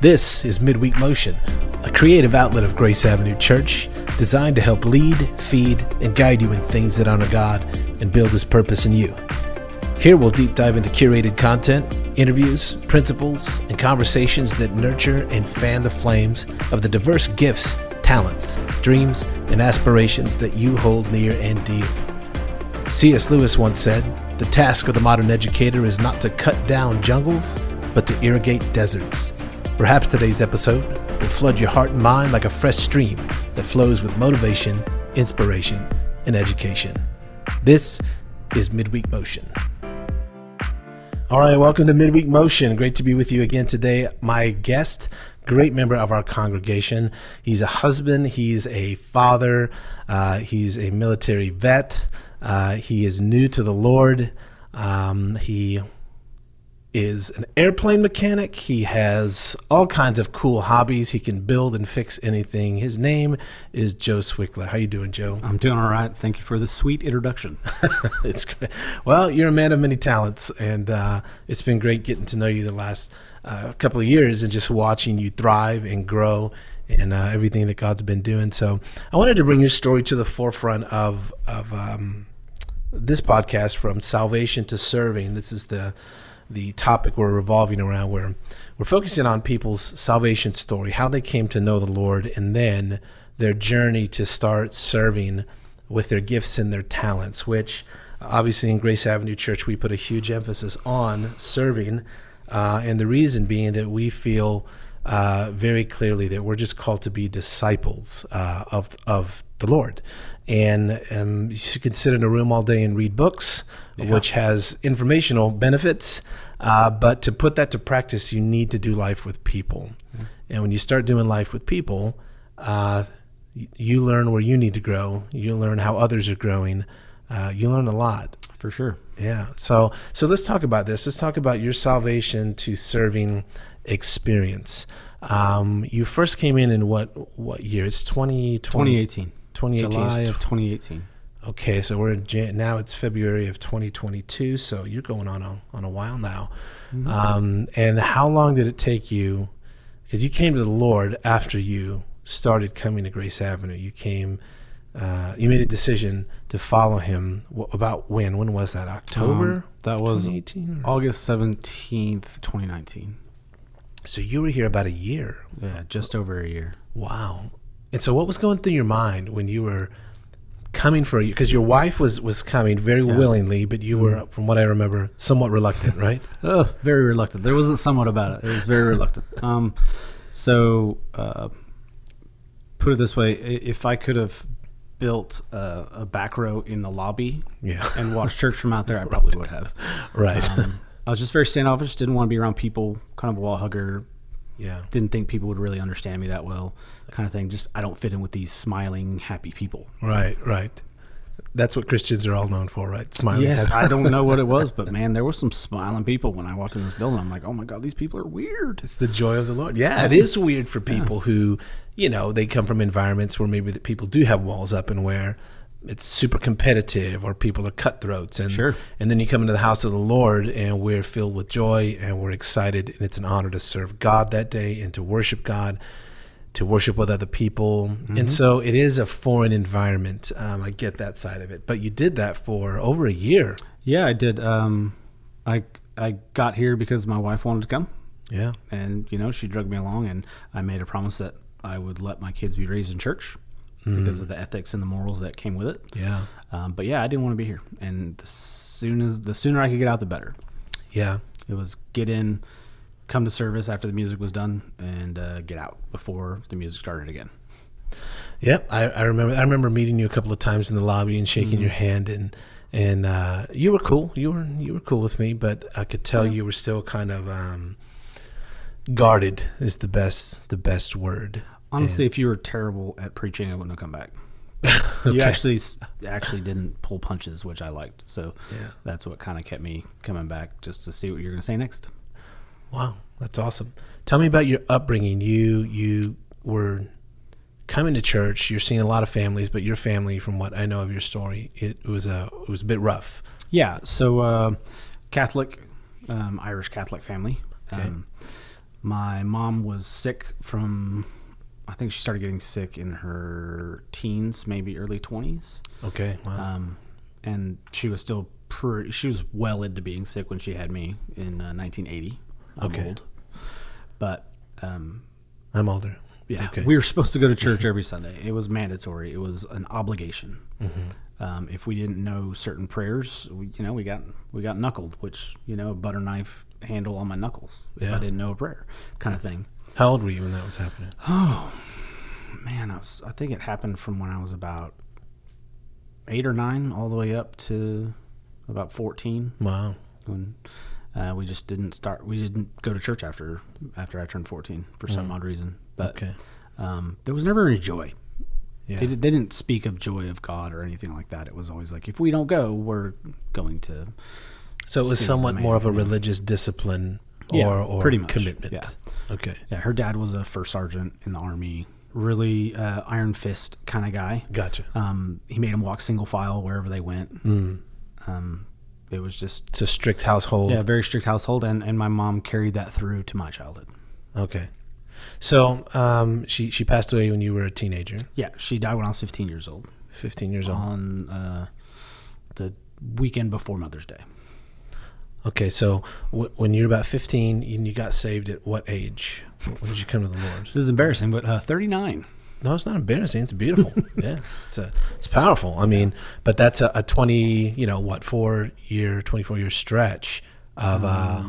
This is Midweek Motion, a creative outlet of Grace Avenue Church designed to help lead, feed, and guide you in things that honor God and build His purpose in you. Here we'll deep dive into curated content, interviews, principles, and conversations that nurture and fan the flames of the diverse gifts, talents, dreams, and aspirations that you hold near and dear. C.S. Lewis once said, The task of the modern educator is not to cut down jungles, but to irrigate deserts. Perhaps today's episode will flood your heart and mind like a fresh stream that flows with motivation, inspiration, and education. This is Midweek Motion. All right, welcome to Midweek Motion. Great to be with you again today. My guest, great member of our congregation. He's a husband, he's a father, uh, he's a military vet, uh, he is new to the Lord. Um, he is an airplane mechanic. He has all kinds of cool hobbies. He can build and fix anything. His name is Joe Cwikla. How you doing, Joe? I'm doing all right. Thank you for the sweet introduction. it's great. Well, you're a man of many talents, and uh, it's been great getting to know you the last uh, couple of years and just watching you thrive and grow and uh, everything that God's been doing. So I wanted to bring your story to the forefront of of um, this podcast from salvation to serving. This is the the topic we're revolving around where we're focusing on people's salvation story, how they came to know the Lord, and then their journey to start serving with their gifts and their talents, which obviously in Grace Avenue Church we put a huge emphasis on serving. Uh, and the reason being that we feel uh, very clearly that we're just called to be disciples uh, of, of the Lord. And um, you can sit in a room all day and read books, yeah. which has informational benefits. Uh, but to put that to practice, you need to do life with people. Mm-hmm. And when you start doing life with people, uh, you learn where you need to grow. You learn how others are growing. Uh, you learn a lot. For sure. Yeah. So so let's talk about this. Let's talk about your salvation to serving experience. Um, you first came in in what what year? It's 20, 2018. 2018. July of 2018. Okay, so we're in Jan- now it's February of 2022. So you're going on a on a while now. Mm-hmm. Um, and how long did it take you? Because you came to the Lord after you started coming to Grace Avenue. You came. Uh, you made a decision to follow him. What, about when? When was that? October. Um, that was 2018 August seventeenth, twenty nineteen. So you were here about a year. Yeah, just over a year. Wow. And so, what was going through your mind when you were coming for you? Because your wife was was coming very yeah. willingly, but you were, mm-hmm. from what I remember, somewhat reluctant, right? oh, very reluctant. There wasn't somewhat about it. It was very reluctant. Um, so, uh, put it this way: if I could have built a, a back row in the lobby, yeah. and watched church from out there, I probably would have. Right. Um, I was just very standoffish. Didn't want to be around people. Kind of a wall hugger. Yeah. Didn't think people would really understand me that well, kind of thing. Just I don't fit in with these smiling, happy people. Right, right. That's what Christians are all known for, right? Smiling. Yes, I don't know what it was, but man, there were some smiling people when I walked in this building. I'm like, oh my god, these people are weird. It's the joy of the Lord. Yeah, it um, is weird for people yeah. who, you know, they come from environments where maybe the people do have walls up and where it's super competitive or people are cutthroats. And sure. and then you come into the house of the Lord and we're filled with joy and we're excited and it's an honor to serve God that day and to worship God to worship with other people. Mm-hmm. and so it is a foreign environment. Um, I get that side of it. But you did that for over a year. Yeah I did. Um, I I got here because my wife wanted to come. Yeah. And you know she drugged me along and I made a promise that I would let my kids be raised in church mm. because of the ethics and the morals that came with it. Yeah. Um, but yeah, I didn't want to be here, and the soon as the sooner I could get out, the better. Yeah. It was get in, come to service after the music was done, and uh, get out before the music started again. Yep, I, I, remember. I remember meeting you a couple of times in the lobby and shaking mm your hand, and and uh, you were cool. You were you were cool with me, but I could tell yeah. you were still kind of um, guarded. Is the best the best word. Honestly, and if you were terrible at preaching, I wouldn't have come back. okay. You actually actually didn't pull punches, which I liked. So yeah. that's what kind of kept me coming back just to see what you're going to say next. Wow, that's awesome. Tell me about your upbringing. You you were coming to church. You're seeing a lot of families, but your family, from what I know of your story, it was a it was a bit rough. Yeah. So uh, Catholic, um, Irish Catholic family. Okay. Um, my mom was sick from. I think she started getting sick in her teens, maybe early twenties, Okay. Wow. um, and she was still pretty. She was well into being sick when she had me in uh, 1980. I'm Okay. old, but um, I'm older. Yeah, okay. we were supposed to go to church every Sunday. It was mandatory. It was an obligation. Mm-hmm. Um, if we didn't know certain prayers, we, you know, we got we got knuckled, which you know, a butter knife handle on my knuckles. If Yeah. I didn't know a prayer, kind of thing. How old were you when that was happening? Oh man, I was. I think it happened from when I was about eight or nine, all the way up to about fourteen, Wow. when uh, we just didn't start. We didn't go to church after after I turned fourteen for some odd reason. But Okay. um, there was never any joy. Yeah. They, they didn't speak of joy of God or anything like that. It was always like, if we don't go, we're going to. So it was somewhat more of a religious discipline or, Yeah, or pretty much, commitment. yeah. Okay. Yeah, her dad was a first sergeant in the army, really uh, iron fist kind of guy. Gotcha. Um, he made them walk single file wherever they went. Mm. Um, it was just It's a strict household. yeah, very strict household, and, and my mom carried that through to my childhood. Okay. So um, she she passed away when you were a teenager, Yeah, she died when I was 15 years old 15 years old. on uh, the weekend before Mother's Day. Okay, so w- when you're about 15 and you got saved at what age? When did you come to the Lord? This is embarrassing, but uh, 39. No, it's not embarrassing. It's beautiful. yeah, it's a, it's powerful. I mean, but that's a, a 20, you know, what, four year, 24 year stretch of uh,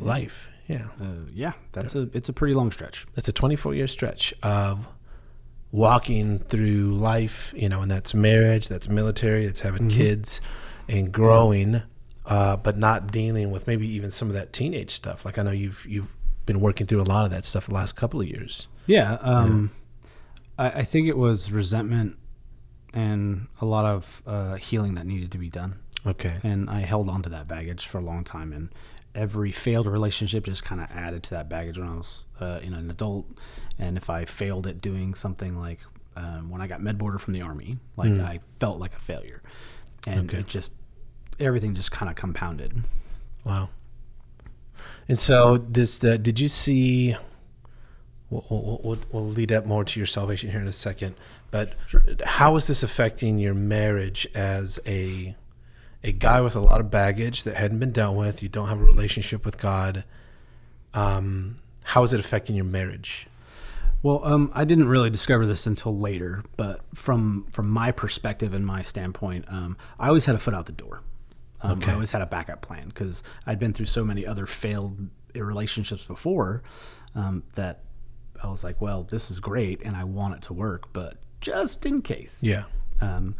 life. Yeah. Uh, yeah, that's a it's a pretty long stretch. That's a 24 year stretch of walking through life, you know, and that's marriage, that's military, that's having kids and growing, uh, but not dealing with maybe even some of that teenage stuff. Like I know you've, you've been working through a lot of that stuff the last couple of years. Yeah, um, I, I think it was resentment and a lot of uh, healing that needed to be done. Okay. And I held on to that baggage for a long time. And every failed relationship just kind of added to that baggage when I was uh, in an adult. And if I failed at doing something like um, when I got med border from the army, like I felt like a failure. And Okay. it just, everything just kind of compounded. Wow. And so this, uh, did you see? We'll, we'll, we'll, lead up more to your salvation here in a second, but how is this affecting your marriage as a a guy with a lot of baggage that hadn't been dealt with? You don't have a relationship with God. Um, how is it affecting your marriage? Well, um, I didn't really discover this until later, but from from my perspective and my standpoint, um, I always had a foot out the door. Um, Okay. I always had a backup plan because I'd been through so many other failed relationships before um, that I was like, well, this is great and I want it to work, but just in case. Yeah. Um,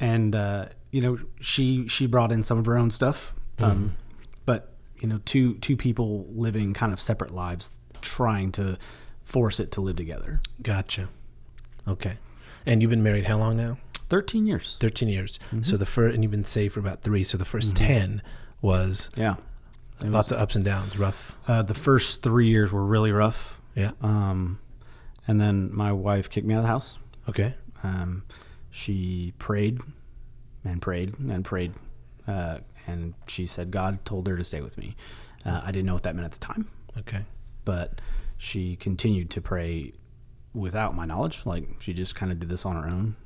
and uh, you know, she she brought in some of her own stuff, um, but you know, two two people living kind of separate lives, trying to force it to live together. Gotcha. Okay. And you've been married how long now? Thirteen years. 13 years. So the first, and you've been saved for about three. So the 1st 10 was Yeah. It was- lots of ups and downs, rough. uh, the first three years were really rough, Yeah. um, and then my wife kicked me out of the house. Okay. Um, she prayed and prayed and prayed, uh, and she said God told her to stay with me. Uh, I didn't know what that meant at the time. Okay. but she continued to pray without my knowledge. Like she just kind of did this on her own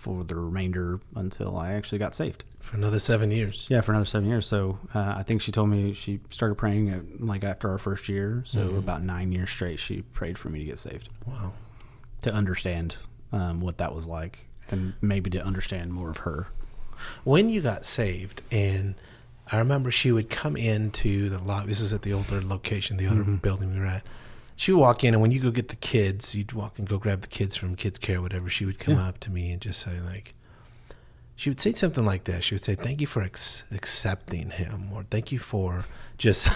for the remainder until I actually got saved. For another seven years. Yeah, for another seven years. So uh, I think she told me she started praying at, like after our first year. So about nine years straight, she prayed for me to get saved Wow. to understand um, what that was like and maybe to understand more of her. When you got saved, and I remember she would come into the lobby. This is at the older location, the other building we were at. She would walk in, and when you go get the kids, you'd walk and go grab the kids from kids care, whatever. She would come Yeah. up to me and just say like, she would say something like that. She would say, "Thank you for ex- accepting him," or "Thank you for just."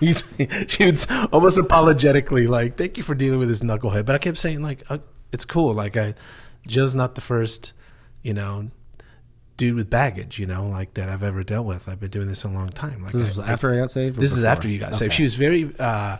she would almost apologetically like, "Thank you for dealing with this knucklehead." But I kept saying like, uh, "It's cool." Like I, Joe's not the first, you know, dude with baggage, you know, like that I've ever dealt with. I've been doing this a long time. Like This I- was after I got saved? this is after you got saved. She was very uh,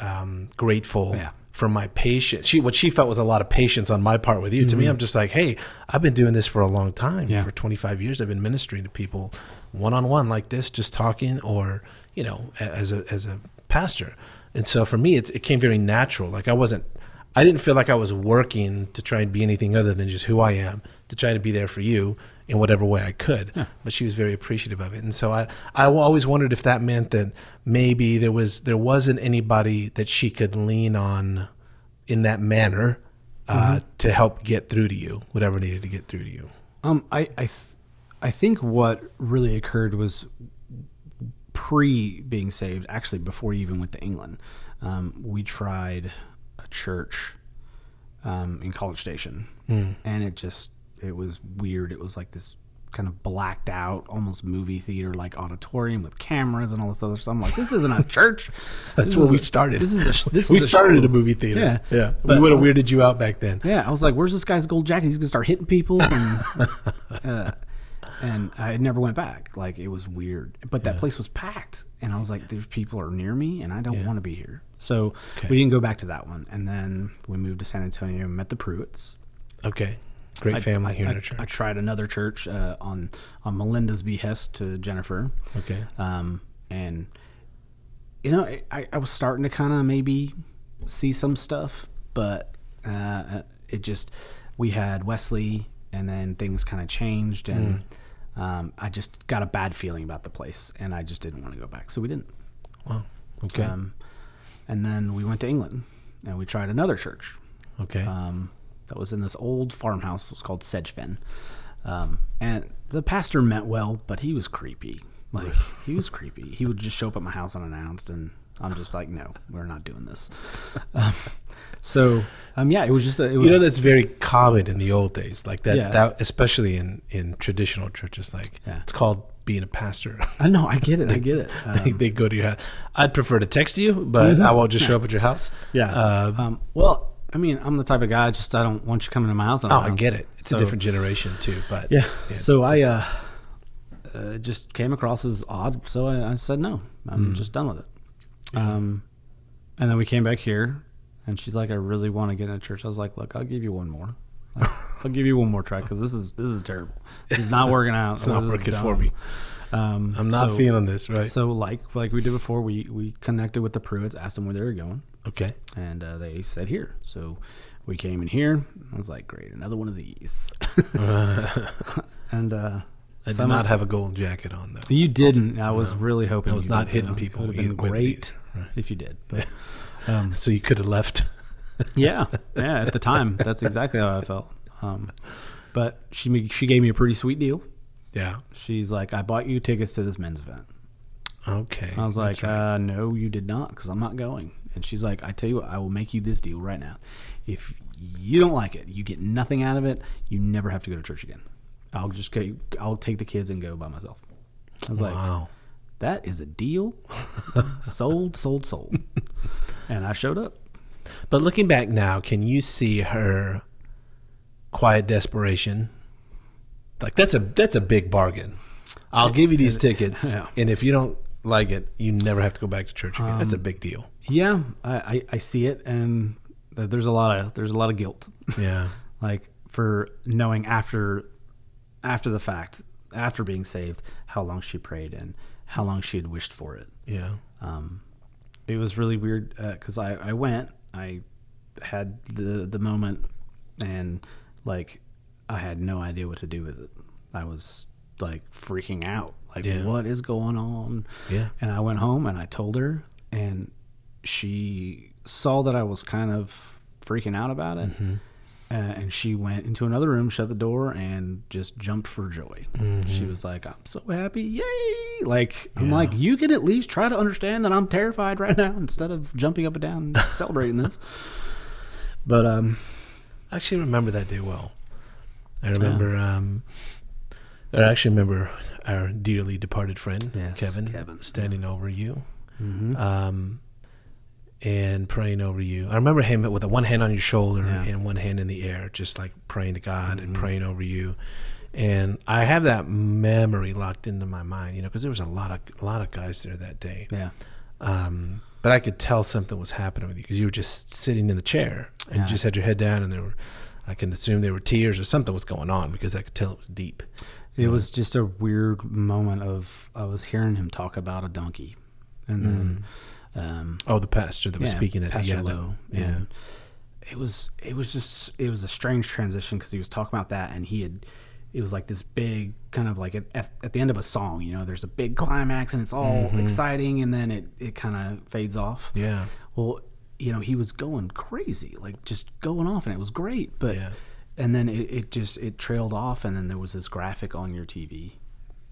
um, grateful Yeah. for my patience. She what she felt was a lot of patience on my part with you. To me, I'm just like, hey, I've been doing this for a long time. Mm-hmm. Yeah. For 25 years, I've been ministering to people one on one like this, just talking, or you know, as a as a pastor. And so for me, it, it came very natural. Like I wasn't, I didn't feel like I was working to try and be anything other than just who I am, to try to be there for you in whatever way I could. But she was very appreciative of it. And so I, I always wondered if that meant that maybe there was, there wasn't anybody that she could lean on in that manner uh, to help get through to you, whatever needed to get through to you. Um, I I, th- I think what really occurred was pre being saved. Actually, before you even went to England, um, we tried a church um, in College Station, and it just it was weird. It was like this kind of blacked out, almost movie theater like auditorium with cameras and all this other stuff. I'm like, this isn't a church. That's This where we a- started. This is a this we is a started at a movie theater. Yeah. yeah. But- we would have weirded you out back then. Yeah, I was like, "Where's this guy's gold jacket? He's gonna start hitting people." And, uh, and I never went back. Like it was weird, but that place was packed, and I was like, "These people are near me, and I don't want to be here." So Okay. we didn't go back to that one, and then we moved to San Antonio, and met the Pruitts. Okay, great family here I, church. I tried another church uh, on on Melinda's behest to Jennifer, okay, um, and you know, I, I was starting to kind of maybe see some stuff, but uh, it just we had Wesley, and then things kind of changed, and um, I just got a bad feeling about the place, and I just didn't want to go back, so we didn't. wow, okay, Um, and then we went to England, and we tried another church. Okay, um, that was in this old farmhouse. It was called Sedgefen. Um, and the pastor meant well, but he was creepy. Like he was creepy. He would just show up at my house unannounced, and I'm just like, no, we're not doing this. Um, so, um, yeah, it was just a, it was you know that's very common in the old days, like that. Yeah. That especially in in traditional churches, like Yeah. it's called being a pastor. I know, I get it, I get it. they, Um, they go to your house. I'd prefer to text you, but I won't just show up at your house. yeah. Uh, um, well, I mean, I'm the type of guy. Just I don't want you coming to my house. oh, I get it. It's a different generation too, but Yeah. So I uh, uh, just came across as odd, so I, I said no. I'm just done with it. Um, and then we came back here, and she's like, "I really want to get in a church." I was like, "Look, I'll give you one more. Like, I'll give you one more try because this is this is terrible. It's not working out. it's not This working for me. Um, I'm not so- feeling this, right? So like like we did before, we we connected with the Pruitts, asked them where they were going, okay, and uh, they said here. So we came in here. I was like, great, another one of these. and uh, I did not have a gold jacket on though. You didn't. I was really hoping I was not hitting people It would have been great. Right. if you did. But um, So you could have left. yeah, yeah. At the time, that's exactly how I felt. Um, but she she gave me a pretty sweet deal. yeah. She's like, I bought you tickets to this men's event. Okay. I was like, right. uh, no, you did not, because I'm not going. And she's like, I tell you what, I will make you this deal right now. If you don't like it, you get nothing out of it. You never have to go to church again. I'll just go. I'll take the kids and go by myself. I was like, wow. that is a deal. sold, sold, sold. and I showed up. But looking back now, can you see her quiet desperation? Like that's a that's a big bargain. I'll give you these tickets, Yeah. and if you don't like it, you never have to go back to church again. Um, that's a big deal. Yeah, I, I, I see it, and there's a lot of there's a lot of guilt. Yeah. like for knowing after after the fact after being saved how long she prayed and how long she had wished for it Yeah. um, it was really weird because I, I went i had the the moment and like i had no idea what to do with it i was like freaking out like Yeah. what is going on Yeah. and i went home and i told her and she saw that i was kind of freaking out about it Mm-hmm. uh, and she went into another room, shut the door, and just jumped for joy. Mm-hmm. She was like, "I'm so happy, yay!" Like I'm like, you can at least try to understand that I'm terrified right now instead of jumping up and down and celebrating this. But um, I actually remember that day well. I remember. Um, I actually remember our dearly departed friend Yes, Kevin, Kevin, standing over you, mhm. um, and praying over you. I remember him with one hand on your shoulder Yeah. and one hand in the air, just like praying to God and praying over you. And I have that memory locked into my mind, you know, because there was a lot of a lot of guys there that day. yeah, Um, but I could tell something was happening with you because you were just sitting in the chair and Yeah. you just had your head down, and there were, I can assume there were tears or something was going on because I could tell it was deep. It was just a weird moment of I was hearing him talk about a donkey, and then Um, Oh, the pastor that was yeah, speaking that Pastor yeah, that- Lowe. yeah. And it was it was just it was a strange transition because he was talking about that and he had it was like this big kind of like at, at at the end of a song you know there's a big climax and it's all Mm-hmm. exciting and then it it kind of fades off Yeah. well you know he was going crazy like just going off and it was great but Yeah. And then it, it just it trailed off and then there was this graphic on your tv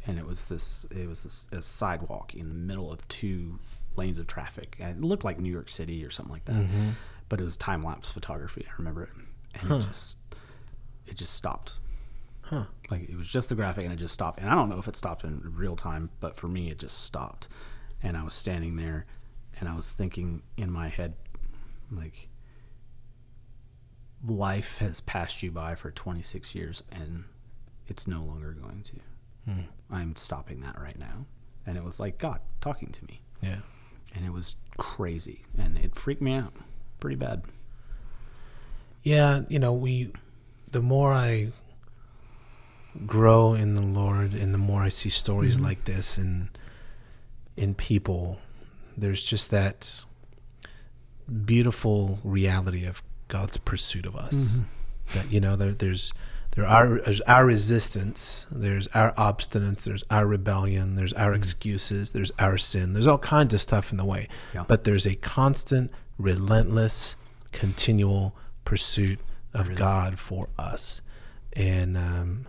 and it was this it was this, a sidewalk in the middle of two lanes of traffic. It looked like new york city or something like that Mm-hmm. but it was time lapse photography i remember it. And it just it just stopped. Huh. like it was just the graphic and it just stopped. And i don't know if it stopped in real time but for me it just stopped. And i was standing there and i was thinking in my head like life has passed you by for 26 years and it's no longer going to. I'm stopping that right now. And it was like god talking to me. Yeah. and it was crazy. And it freaked me out pretty bad. Yeah, you know, we the more I grow in the Lord and the more I see stories Mm-hmm. like this and in people, there's just that beautiful reality of God's pursuit of us. Mm-hmm. That you know, there, there's there are there's our resistance, there's our obstinance, there's our rebellion, there's our excuses, there's our sin, there's all kinds of stuff in the way. Yeah. But there's a constant, relentless, continual pursuit of There is. God for us, and um,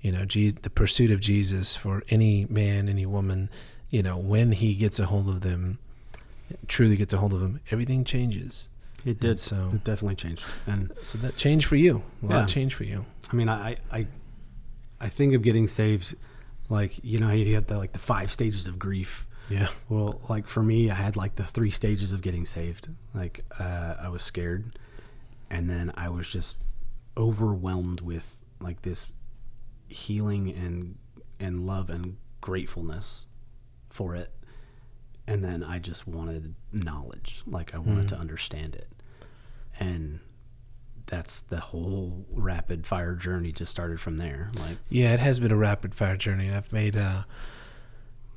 you know, Je- the pursuit of Jesus for any man, any woman, you know, when he gets a hold of them, truly gets a hold of them, everything changes. It did so- it definitely changed and So that changed for you. A lot Yeah. changed for you. I mean, I, I, I think of getting saved, like you know, you had the like the five stages of grief. Yeah. Well, like for me, I had like the three stages of getting saved. Like uh, I was scared, and then I was just overwhelmed with like this healing and and love and gratefulness for it. And then I just wanted knowledge, like I wanted to understand it, and that's the whole rapid fire journey just started from there. Like Yeah, it has been a rapid fire journey, and I've made uh,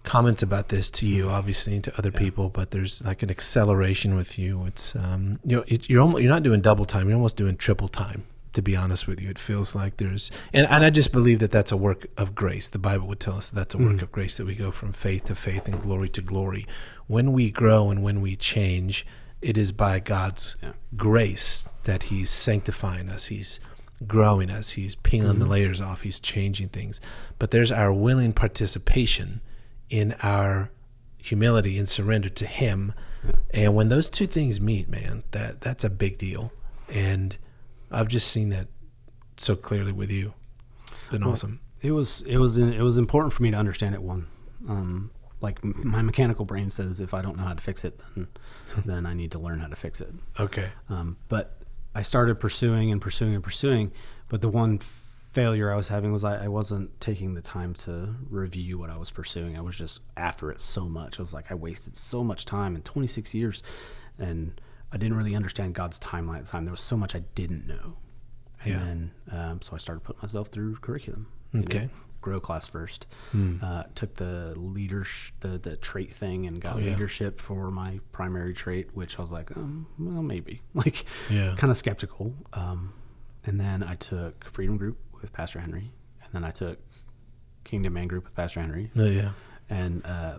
comments about this to you, obviously, and to other Yeah. people. But there's like an acceleration with you. It's um, you know, it, you're almost, you're not doing double time. You're almost doing triple time. To be honest with you, it feels like there's, and, and I just believe that that's a work of grace. The Bible would tell us that that's a work mm. of grace that we go from faith to faith and glory to glory. When we grow and when we change, it is by God's Yeah. grace that He's sanctifying us. He's growing us. He's peeling the mm-hmm. layers off. He's changing things. But there's our willing participation in our humility and surrender to Him. And when those two things meet, man, that that's a big deal. And I've just seen that so clearly with you. It's been awesome. It was it was it was important for me to understand it. One, um, like my mechanical brain says, if I don't know how to fix it, then then I need to learn how to fix it. Okay. Um, but I started pursuing and pursuing and pursuing. But the one failure I was having was I, I wasn't taking the time to review what I was pursuing. I was just after it so much. I was like, I wasted so much time in 26 years, and I didn't really understand God's timeline at the time. There was so much I didn't know. And Yeah. then, um, so I started putting myself through curriculum. you know, Okay. grow class first. Hmm. Uh, took the leadership, the, the trait thing, and got Oh, yeah. leadership for my primary trait, which I was like, um, well, maybe, like, Yeah. kind of skeptical. Um, and then I took Freedom Group with Pastor Henry, and then I took Kingdom Man Group with Pastor Henry, No, yeah. and uh,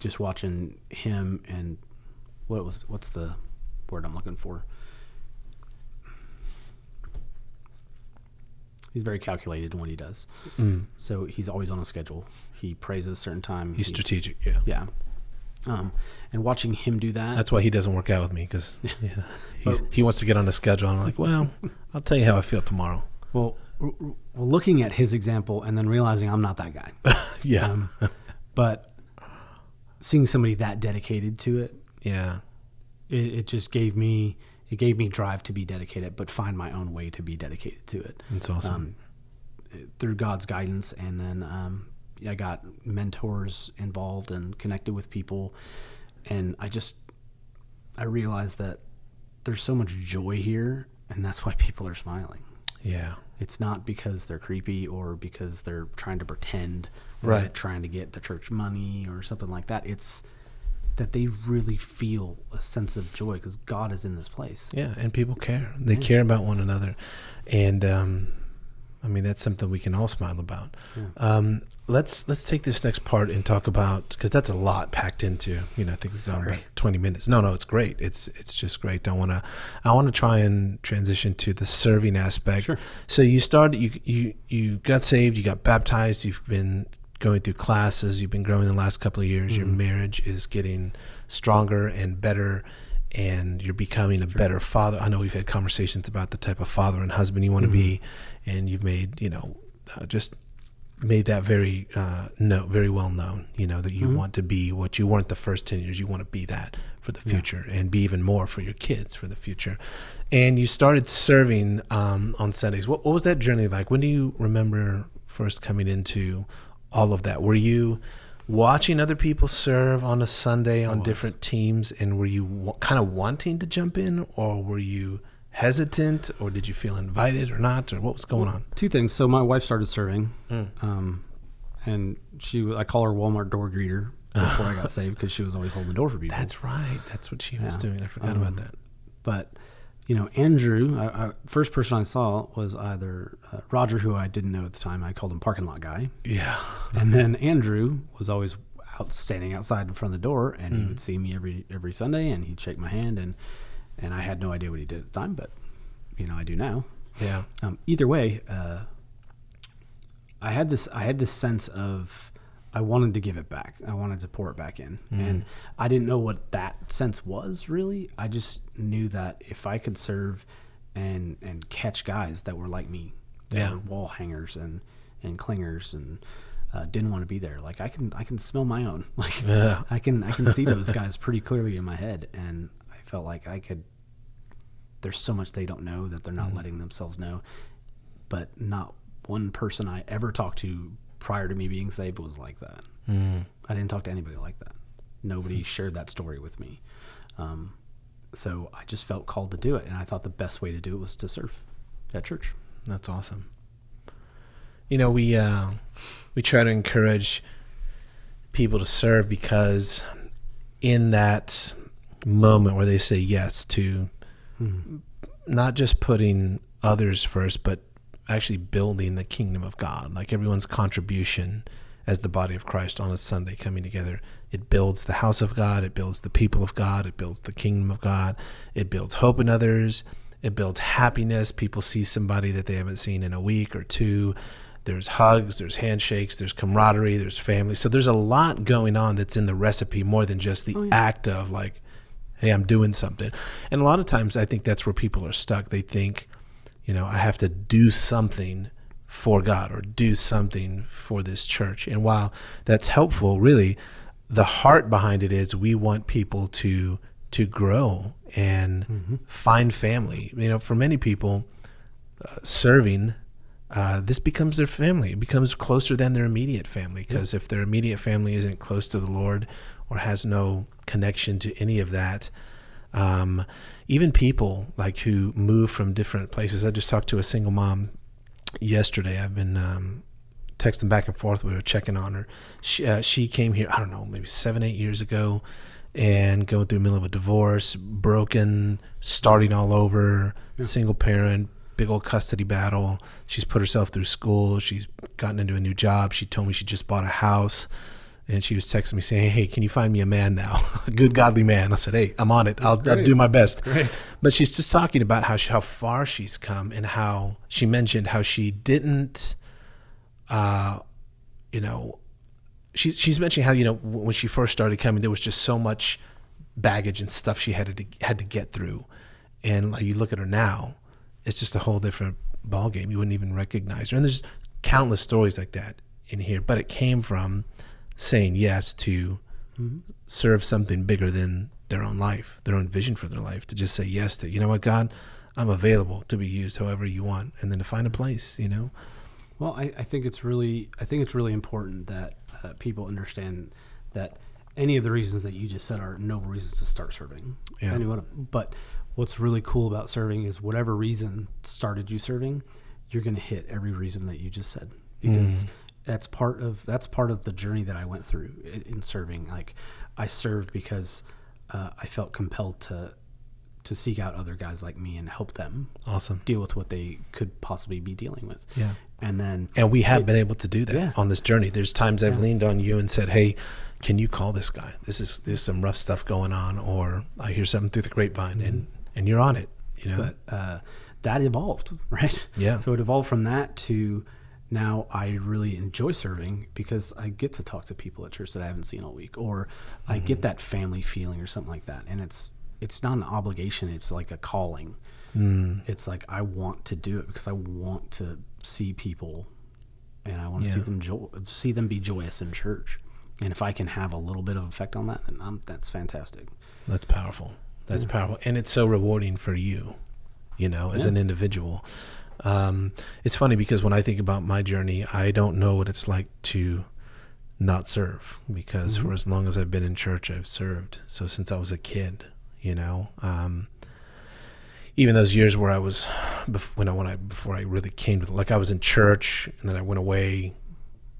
just watching him and what was what's the word I'm looking for? He's very calculated in what he does. Mm. So he's always on a schedule. He prays at a certain time. He's strategic. Yeah. Yeah. Um, and watching him do that. That's why he doesn't work out with me because yeah, he's, he wants to get on a schedule. I'm like, well, I'll tell you how I feel tomorrow. well, r- r- looking at his example and then realizing I'm not that guy. Yeah. Um, but seeing somebody that dedicated to it, yeah. It, it just gave me it gave me drive to be dedicated, but find my own way to be dedicated to it. It's awesome. Um, through God's guidance, and then um, I got mentors involved and connected with people, and I just I realized that there's so much joy here, and that's why people are smiling. yeah. It's not because they're creepy or because they're trying to pretend Right. trying to get the church money or something like that. It's that they really feel a sense of joy because God is in this place. Yeah, and people care. They care about one another, and um, I mean that's something we can all smile about. Um, let's let's take this next part and talk about because that's a lot packed into. You know, I think we've gone about twenty minutes. No, no, it's great. It's it's just great. I want to I want to try and transition to the serving aspect. Sure. So you started you you you got saved. You got baptized. You've been going through classes. You've been growing the last couple of years. Your marriage is getting stronger and better. And you're becoming a better father. I know we've had conversations about the type of father and husband you want to be, and you've made, you know, uh, just made that very uh, no, very well known. You know that you want to be what you weren't the first ten years. You want to be that for the future, and be even more for your kids for the future. And you started serving um, on Sundays. What, what was that journey like? When do you remember first coming into all of that? Were you watching other people serve on a Sunday on different teams, and were you w- kind of wanting to jump in, or were you hesitant, or did you feel invited or not, or what was going on? Two things. So my wife started serving, Mm. um, and she was I call her Walmart door greeter before I got saved because she was always holding the door for people. That's right. That's what she was Yeah. doing. I forgot Um, about that. But you know, Andrew, I, I, first person I saw was either uh, Roger, who I didn't know at the time. I called him parking lot guy, Yeah. and then Andrew was always out standing outside in front of the door, and Hmm. he would see me every every Sunday, and he'd shake my hand, and and I had no idea what he did at the time, but you know, I do now. Yeah. Um, either way, uh, I had this I had this sense of I wanted to give it back. I wanted to pour it back in, and I didn't know what that sense was really. I just knew that if I could serve and and catch guys that were like me, that Yeah. were wall hangers and and clingers and uh, didn't want to be there. Like I can I can smell my own. Like Yeah. I can I can see those guys pretty clearly in my head, and I felt like I could. There's so much they don't know that they're not letting themselves know, but not one person I ever talked to prior to me being saved was like that. Mm. I didn't talk to anybody like that. Nobody shared that story with me. Um, so I just felt called to do it, and I thought the best way to do it was to serve at church. That's awesome. You know, we uh, we try to encourage people to serve because in that moment where they say yes to not just putting others first, but actually building the kingdom of God, like everyone's contribution as the body of Christ on a Sunday coming together. It builds the house of God, it builds the people of God, it builds the kingdom of God, it builds hope in others, it builds happiness. People see somebody that they haven't seen in a week or two. There's hugs, there's handshakes, there's camaraderie, there's family. So there's a lot going on that's in the recipe more than just the oh, act of like, hey, I'm doing something. And a lot of times I think that's where people are stuck. They think, you know, I have to do something for God or do something for this church. And while that's helpful, really, the heart behind it is we want people to to grow and find family. You know, for many people, uh, serving uh, this becomes their family. It becomes closer than their immediate family because if their immediate family isn't close to the Lord or has no connection to any of that, um, even people like who move from different places. I just talked to a single mom yesterday. I've been um, texting back and forth with her, checking on her. She, uh, she came here, I don't know, maybe seven, eight years ago, and going through the middle of a divorce, broken, starting all over, single parent, big old custody battle. She's put herself through school. She's gotten into a new job. She told me she just bought a house. And she was texting me saying, "Hey, can you find me a man now, a good godly man?" I said, "Hey, I'm on it. I'll, I'll do my best." Great. But she's just talking about how she, how far she's come and how she mentioned how she didn't, uh, you know, she's she's mentioning how you know when she first started coming, there was just so much baggage and stuff she had to had to get through, and like you look at her now, it's just a whole different ball game. You wouldn't even recognize her, and there's countless stories like that in here. But it came from saying yes to serve something bigger than their own life, their own vision for their life. To just say yes to, you know what, God, I'm available to be used however you want, and then to find a place. You know, Well, I, I think it's really I think it's really important that uh, people understand that any of the reasons that you just said are noble reasons to start serving. Yeah. Any one of- but what's really cool about serving is whatever reason started you serving, you're going to hit every reason that you just said because that's part of that's part of the journey that I went through in, in serving. Like I served because uh, I felt compelled to to seek out other guys like me and help them Awesome. deal with what they could possibly be dealing with. Yeah. And then And we have been able to do that Yeah. on this journey. There's times I've leaned on you and said, "Hey, can you call this guy? This is there's some rough stuff going on, or I hear something through the grapevine, and and you're on it. You know, but uh, that evolved, right? Yeah. So it evolved from that to now I really enjoy serving because I get to talk to people at church that I haven't seen all week, or I Mm-hmm. get that family feeling or something like that, and it's it's not an obligation; it's like a calling. Mm. It's like I want to do it because I want to see people, and I want to see them jo- see them be joyous in church. And if I can have a little bit of effect on that, then I'm, that's fantastic. That's powerful. That's powerful, and it's so rewarding for you, you know, as Yeah. an individual. Um, it's funny because when I think about my journey, I don't know what it's like to not serve because for as long as I've been in church, I've served. So since I was a kid, you know, um, even those years where I was, when I when I before I really came to like I was in church and then I went away,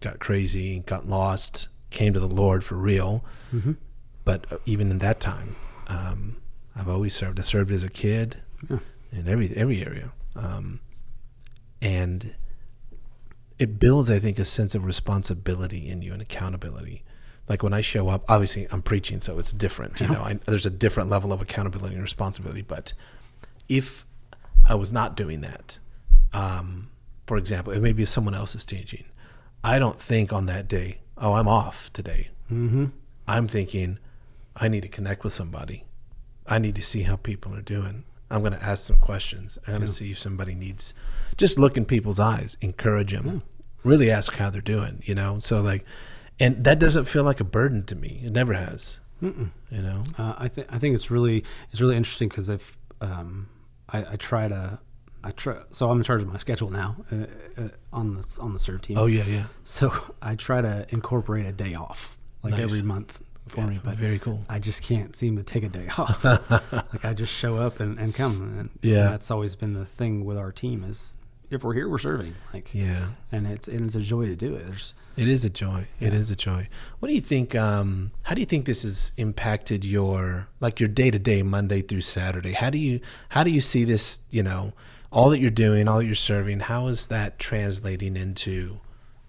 got crazy, got lost, came to the Lord for real. But uh, even in that time, um, I've always served. I served as a kid Yeah. in every every area, um, and it builds, I think, a sense of responsibility in you and accountability. Like when I show up, obviously I'm preaching, so it's different. You know, I, there's a different level of accountability and responsibility. But if I was not doing that, um, for example, it maybe if someone else is teaching, I don't think on that day, oh, I'm off today. Mm-hmm. I'm thinking, I need to connect with somebody. I need to see how people are doing. I'm going to ask some questions. I'm going to see if somebody needs, just look in people's eyes, encourage them, really ask how they're doing, you know? So, like, and that doesn't feel like a burden to me. It never has, Mm-mm. you know? Uh, I think I think it's really it's really interesting because if um, I, I try to I try so I'm in charge of my schedule now uh, uh, on the on the serve team. Oh, yeah, yeah. So I try to incorporate a day off like Nice. every month for me, but Very cool. I just can't seem to take a day off. like I just show up and, and come, and, Yeah. and that's always been the thing with our team is if we're here, we're serving. Like Yeah. and it's and it's a joy to do it. There's It is a joy. It Yeah. is a joy. What do you think? Um, how do you think this has impacted your like your day to day, Monday through Saturday? How do you how do you see this? You know, all that you're doing, all that you're serving. How is that translating into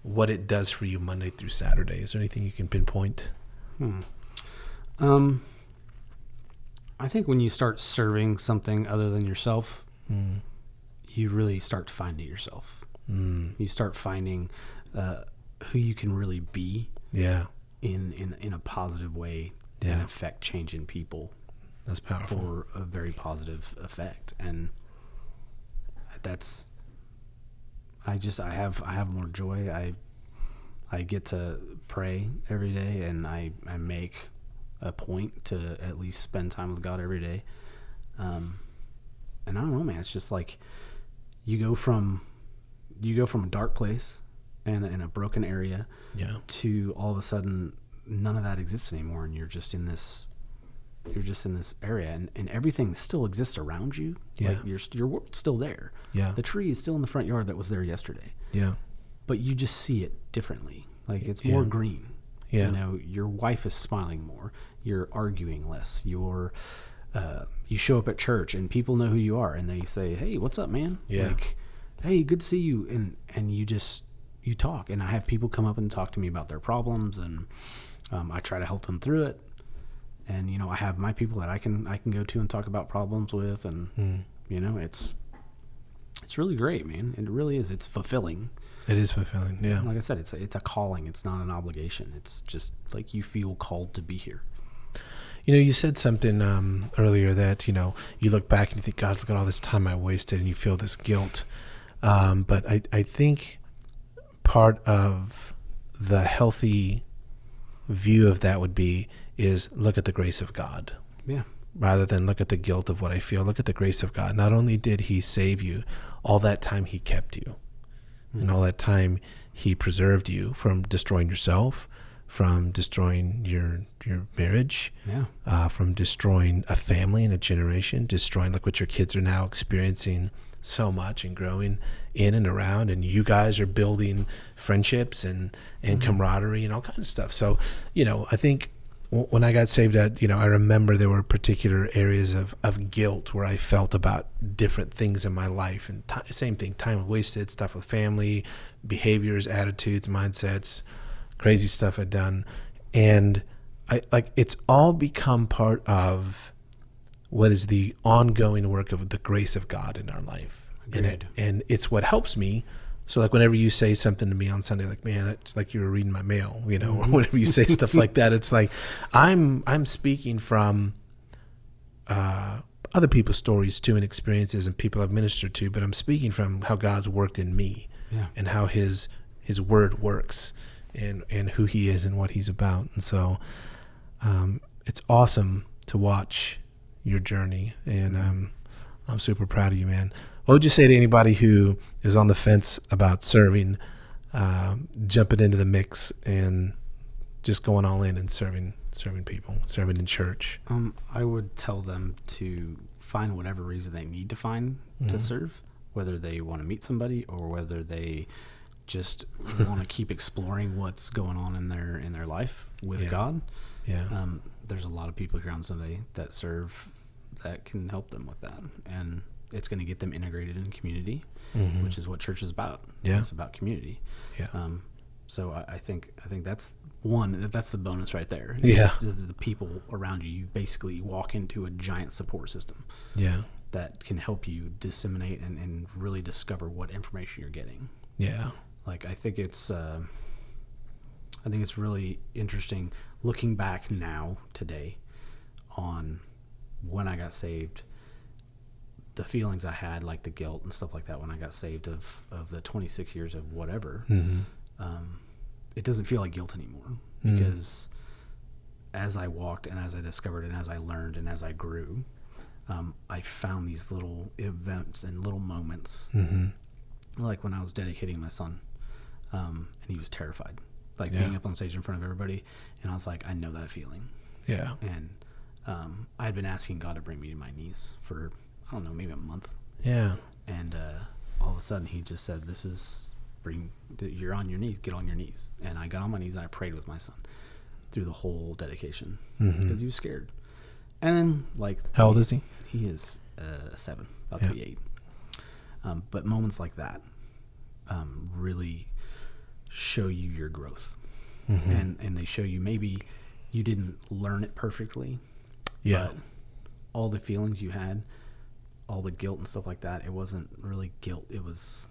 what it does for you Monday through Saturday? Is there anything you can pinpoint? Hmm. Um, I think when you start serving something other than yourself, Mm. you really start finding yourself. Mm. You start finding uh, who you can really be Yeah, in, in, in a positive way and Yeah. affect change in people that's powerful. for a very positive effect. And that's, I just, I have, I have more joy. I, I get to pray every day and I, I make a point to at least spend time with God every day. Um, and I don't know, man, it's just like you go from, you go from a dark place and in a broken area Yeah, to all of a sudden none of that exists anymore and you're just in this you're just in this area and, and everything still exists around you. Yeah. like your, your world's still there. Yeah, the tree is still in the front yard that was there yesterday. Yeah, but you just see it differently. Like it's Yeah. more green yeah, you know your wife is smiling more. You're arguing less. You're uh, you show up at church and people know who you are and they say hey what's up man? Yeah. like hey good to see you. And and you just you talk. And i have people come up and talk to me about their problems and um, i try to help them through it. And you know i have my people that i can i can go to and talk about problems with and Mm. you know it's it's really great man it really is it's fulfilling It is fulfilling. Yeah, like I said, it's a, it's a calling. It's not an obligation. It's just like you feel called to be here. You know, you said something um, earlier that you know you look back and you think, God, look at all this time I wasted, and you feel this guilt. Um, but I, I think part of the healthy view of that would be is look at the grace of God Yeah. rather than look at the guilt of what I feel. Look at the grace of God. Not only did He save you, all that time He kept you, and all that time He preserved you from destroying yourself, from destroying your your marriage, Yeah. uh, from destroying a family and a generation, destroying like what your kids are now experiencing so much and growing in and around, and you guys are building friendships and and camaraderie and all kinds of stuff. So, you know, I think when I got saved, I, you know, I remember there were particular areas of, of guilt where I felt about different things in my life, and ti same thing, time wasted, stuff with family, behaviors, attitudes, mindsets, crazy stuff I'd done, and I like it's all become part of what is the ongoing work of the grace of God in our life, and, it, and it's what helps me. So like whenever you say something to me on Sunday, like man, it's like you were reading my mail, you know, or whenever you say stuff like that, it's like I'm I'm speaking from uh, other people's stories too and experiences and people I've ministered to, but I'm speaking from how God's worked in me Yeah. and how His His Word works and and who He is and what He's about, and so um, it's awesome to watch your journey, and um, I'm super proud of you, man. What would you say to anybody who is on the fence about serving, um, jumping into the mix and just going all in and serving, serving people, serving in church? Um, I would tell them to find whatever reason they need to find to serve, whether they want to meet somebody or whether they just want to keep exploring what's going on in their in their life with Yeah. God. Yeah, Um, there's a lot of people here on Sunday that serve that can help them with that, and it's going to get them integrated in community, Mhm. which is what church is about. Yeah. it's about community. yeah, Um, so I, I think I think that's one. That's the bonus right there. Yeah. It's- it's the people around you. You basically walk into a giant support system yeah, that can help you disseminate and, and really discover what information you're getting. yeah, Like I think it's uh, I think it's really interesting looking back now today on when I got saved, the feelings I had, like the guilt and stuff like that when I got saved of of the 26 years of whatever. hmm Um, it doesn't feel like guilt anymore Mm. because as I walked and as I discovered and as I learned and as I grew, um, I found these little events and little moments hmm like when I was dedicating my son, um, and he was terrified, like Yeah. being up on stage in front of everybody, and I was like, I know that feeling, yeah, and um, I had been asking God to bring me to my knees for I don't know maybe a month, yeah, and uh, all of a sudden he just said, "This is bring you're on your knees, get on your knees," and I got on my knees and I prayed with my son through the whole dedication because he was scared, and then like How old is he? he is uh, seven, about Yeah. to be eight. Um, but moments like that um, really show you your growth, Mhm. and and they show you maybe you didn't learn it perfectly, Yeah, but all the feelings you had, all the guilt and stuff like that, it wasn't really guilt. It was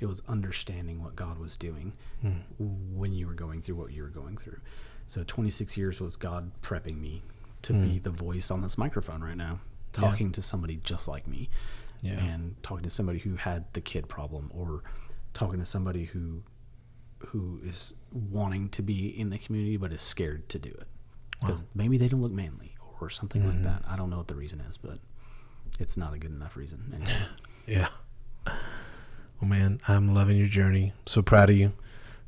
it was understanding what God was doing Mm. when you were going through what you were going through. So 26 years was God prepping me to Mm. be the voice on this microphone right now, Yeah. talking to somebody just like me, Yeah. and talking to somebody who had the kid problem, or talking to somebody who who is wanting to be in the community but is scared to do it because maybe they don't look manly or something Mm-hmm. like that. I don't know what the reason is, but it's not a good enough reason. Anyway. Yeah. Well, man, I'm loving your journey. So proud of you.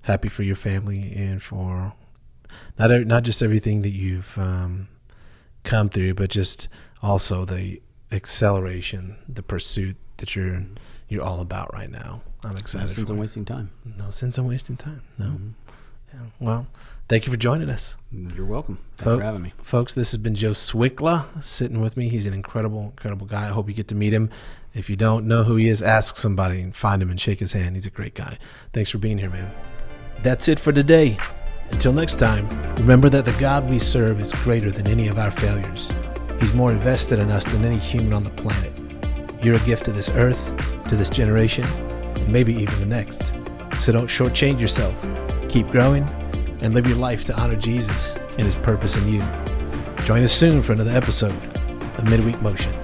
Happy for your family and for not not just everything that you've um, come through, but just also the acceleration, the pursuit that you're you're all about right now. I'm excited. No sense in wasting time. no sense in wasting time. No. Mhm. Yeah. Well, thank you for joining us. You're welcome. Thanks Fo- for having me. Folks, this has been Joe Cwikla sitting with me. He's an incredible, incredible guy. I hope you get to meet him. If you don't know who he is, ask somebody and find him and shake his hand. He's a great guy. Thanks for being here, man. That's it for today. Until next time, remember that the God we serve is greater than any of our failures. He's more invested in us than any human on the planet. You're a gift to this earth, to this generation, and maybe even the next. So don't shortchange yourself. Keep growing and live your life to honor Jesus and his purpose in you. Join us soon for another episode of Midweek Motion.